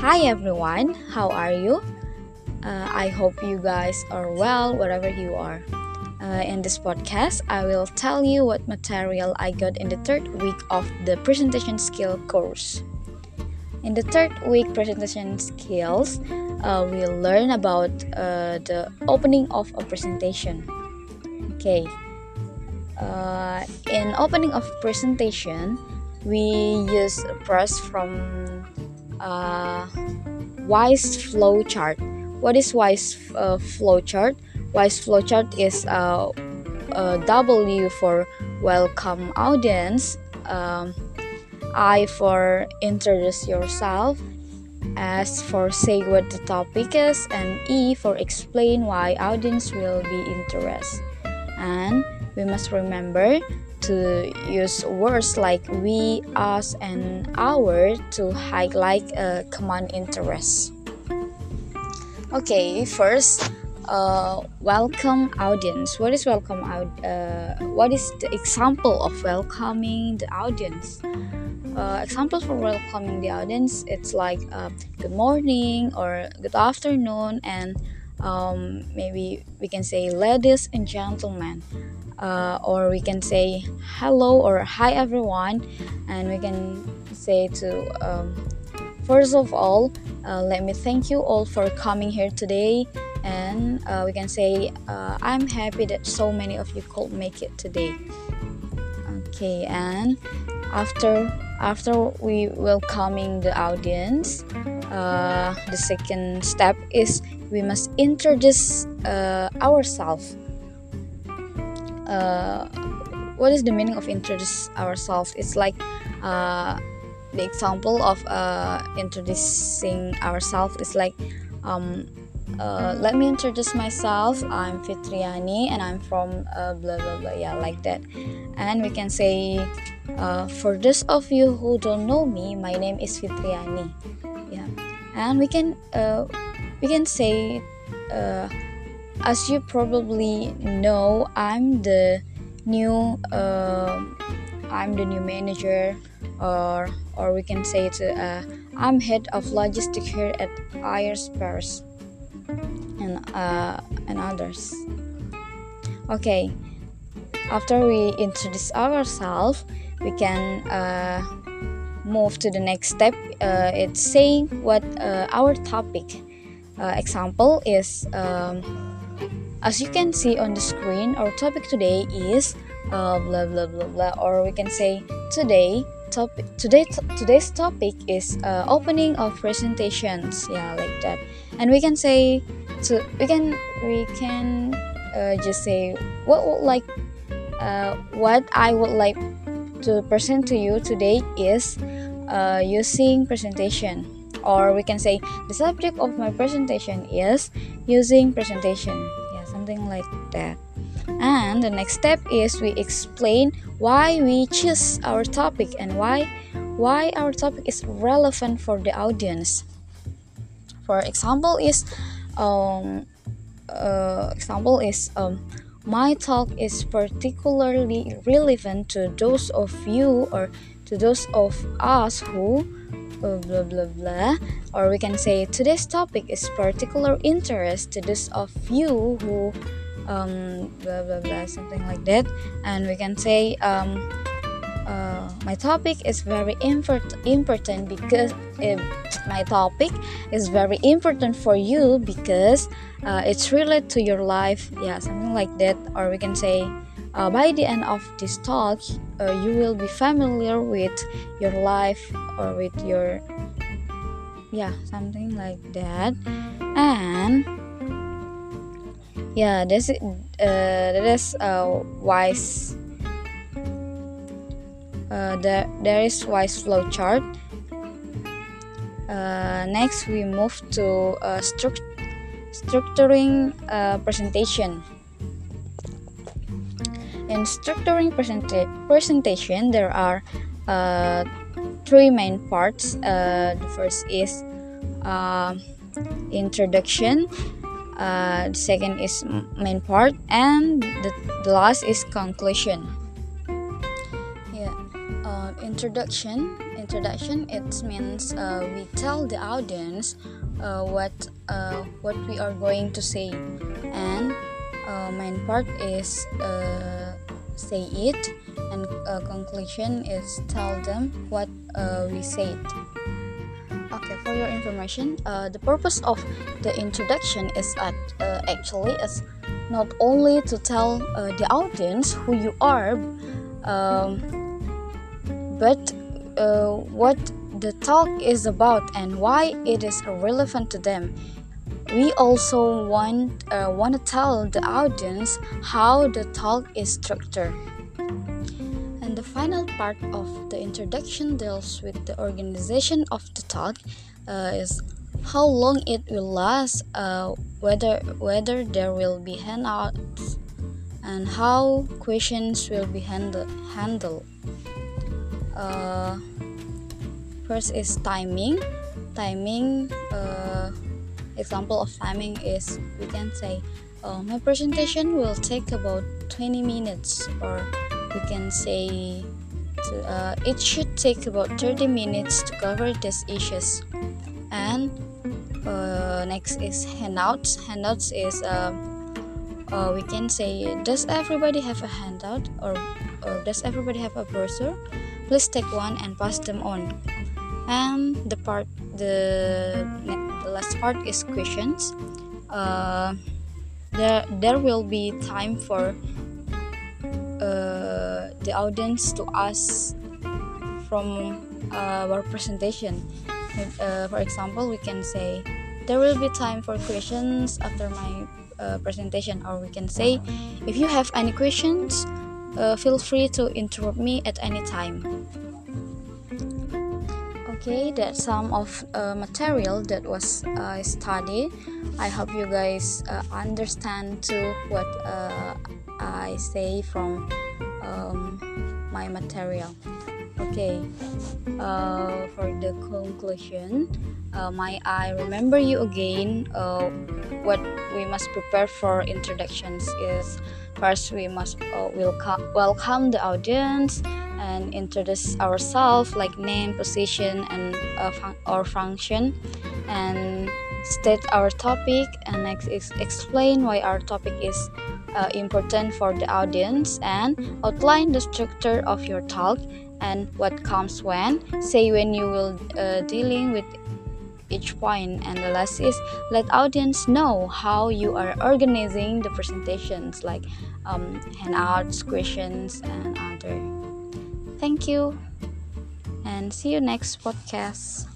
Hi everyone, how are you? Uh, I hope you guys are well wherever you are. Uh, in this podcast, I will tell you what material I got in the third week of the presentation skill course. In the third week presentation skills, uh, we'll learn about uh, the opening of a presentation. Okay. Uh, in opening of presentation, we use a press from uh, wise flow chart what is wise uh, flow chart wise flow chart is uh, uh, w for welcome audience um, i for introduce yourself S for say what the topic is and E for explain why audience will be interested. And we must remember to use words like we, us, and our to highlight a common interest. Okay, first, uh, welcome audience. What is welcome out? Uh, what is the example of welcoming the audience? Uh, examples for welcoming the audience it's like uh, good morning or good afternoon and um, maybe we can say ladies and gentlemen uh, or we can say hello or hi everyone and we can say to um, first of all uh, let me thank you all for coming here today and uh, we can say uh, i'm happy that so many of you could make it today. Okay and after after we welcoming the audience uh, the second step is we must introduce uh, ourselves uh, what is the meaning of introduce ourselves? It's like uh, the example of uh, introducing ourselves is like um, uh, let me introduce myself. I'm fitriani and i'm from uh, blah blah blah yeah like that. And we can say uh, for those of you who don't know me my name is fitriani. Yeah. And we can uh, we can say uh, as you probably know, I'm the new uh, I'm the new manager, or or we can say it. Uh, I'm head of logistics here at Airspares, and uh, and others. Okay, after we introduce ourselves, we can uh, move to the next step. Uh, it's saying what uh, our topic. Uh, example is. Um, as you can see on the screen, our topic today is uh, blah blah blah blah, or we can say today topic today today's topic is uh, opening of presentations. Yeah, like that. And we can say to we can we can uh, just say what would like uh, what I would like to present to you today is uh, using presentation or we can say the subject of my presentation is using presentation something like that. And the next step is we explain why we choose our topic and why why our topic is relevant for the audience. For example is um, uh, example is um, my talk is particularly relevant to those of you or to those of us who uh, blah blah blah. Or we can say today's topic is particular interest to those of you who um, blah blah blah something like that. And we can say um, uh, my topic is very import- important because uh, my topic is very important for you because uh, it's related to your life. Yeah something like that. Or we can say uh, by the end of this talk uh, you will be familiar with your life or with your yeah something like that. And yeah this uh, that is uh, wise uh, there, there is wise flow chart. Uh, next we move to uh, stru- structuring uh, presentation in structuring presenta- presentation there are uh, three main parts. Uh, the first is uh, introduction. Uh, the second is main part, and the, the last is conclusion. Yeah. uh, introduction introduction it means uh, we tell the audience what what we are going to say and uh, main part is uh, say it and conclusion is tell them what we said okay for your information the purpose of the introduction is at, actually is not only to tell the audience who you are um, but uh, what the talk is about and why it is relevant to them. We also want uh, want to tell the audience how the talk is structured. And the final part of the introduction deals with the organization of the talk. Uh, is how long it will last, uh, whether whether there will be handouts, and how questions will be handle, handled. Uh, first is timing timing uh, example of timing is we can say uh, my presentation will take about 20 minutes or we can say to, uh, it should take about 30 minutes to cover these issues. And uh, next is handouts. Handouts is uh, uh, we can say does everybody have a handout or or does everybody have a brochure please take one and pass them on. And the part the, the last part is questions. Uh, there there will be time for uh, the audience to ask from uh, our presentation. Uh, for example we can say there will be time for questions after my uh, presentation. Or we can say if you have any questions feel free to interrupt me at any time okay that's some of uh, material that was uh, studied. I hope you guys uh, understand too what uh, i say from um, my material okay uh, for the conclusion uh, my i remember you again uh, what we must prepare for introductions is first we must uh, welcome welcome the audience and introduce ourselves like name position and uh, fun- or function and state our topic and is explain why our topic is uh, important for the audience and outline the structure of your talk and what comes when say when you will uh, dealing with each point and the last is let audience know how you are organizing the presentations like um, handouts questions and other Thank you and see you next podcast.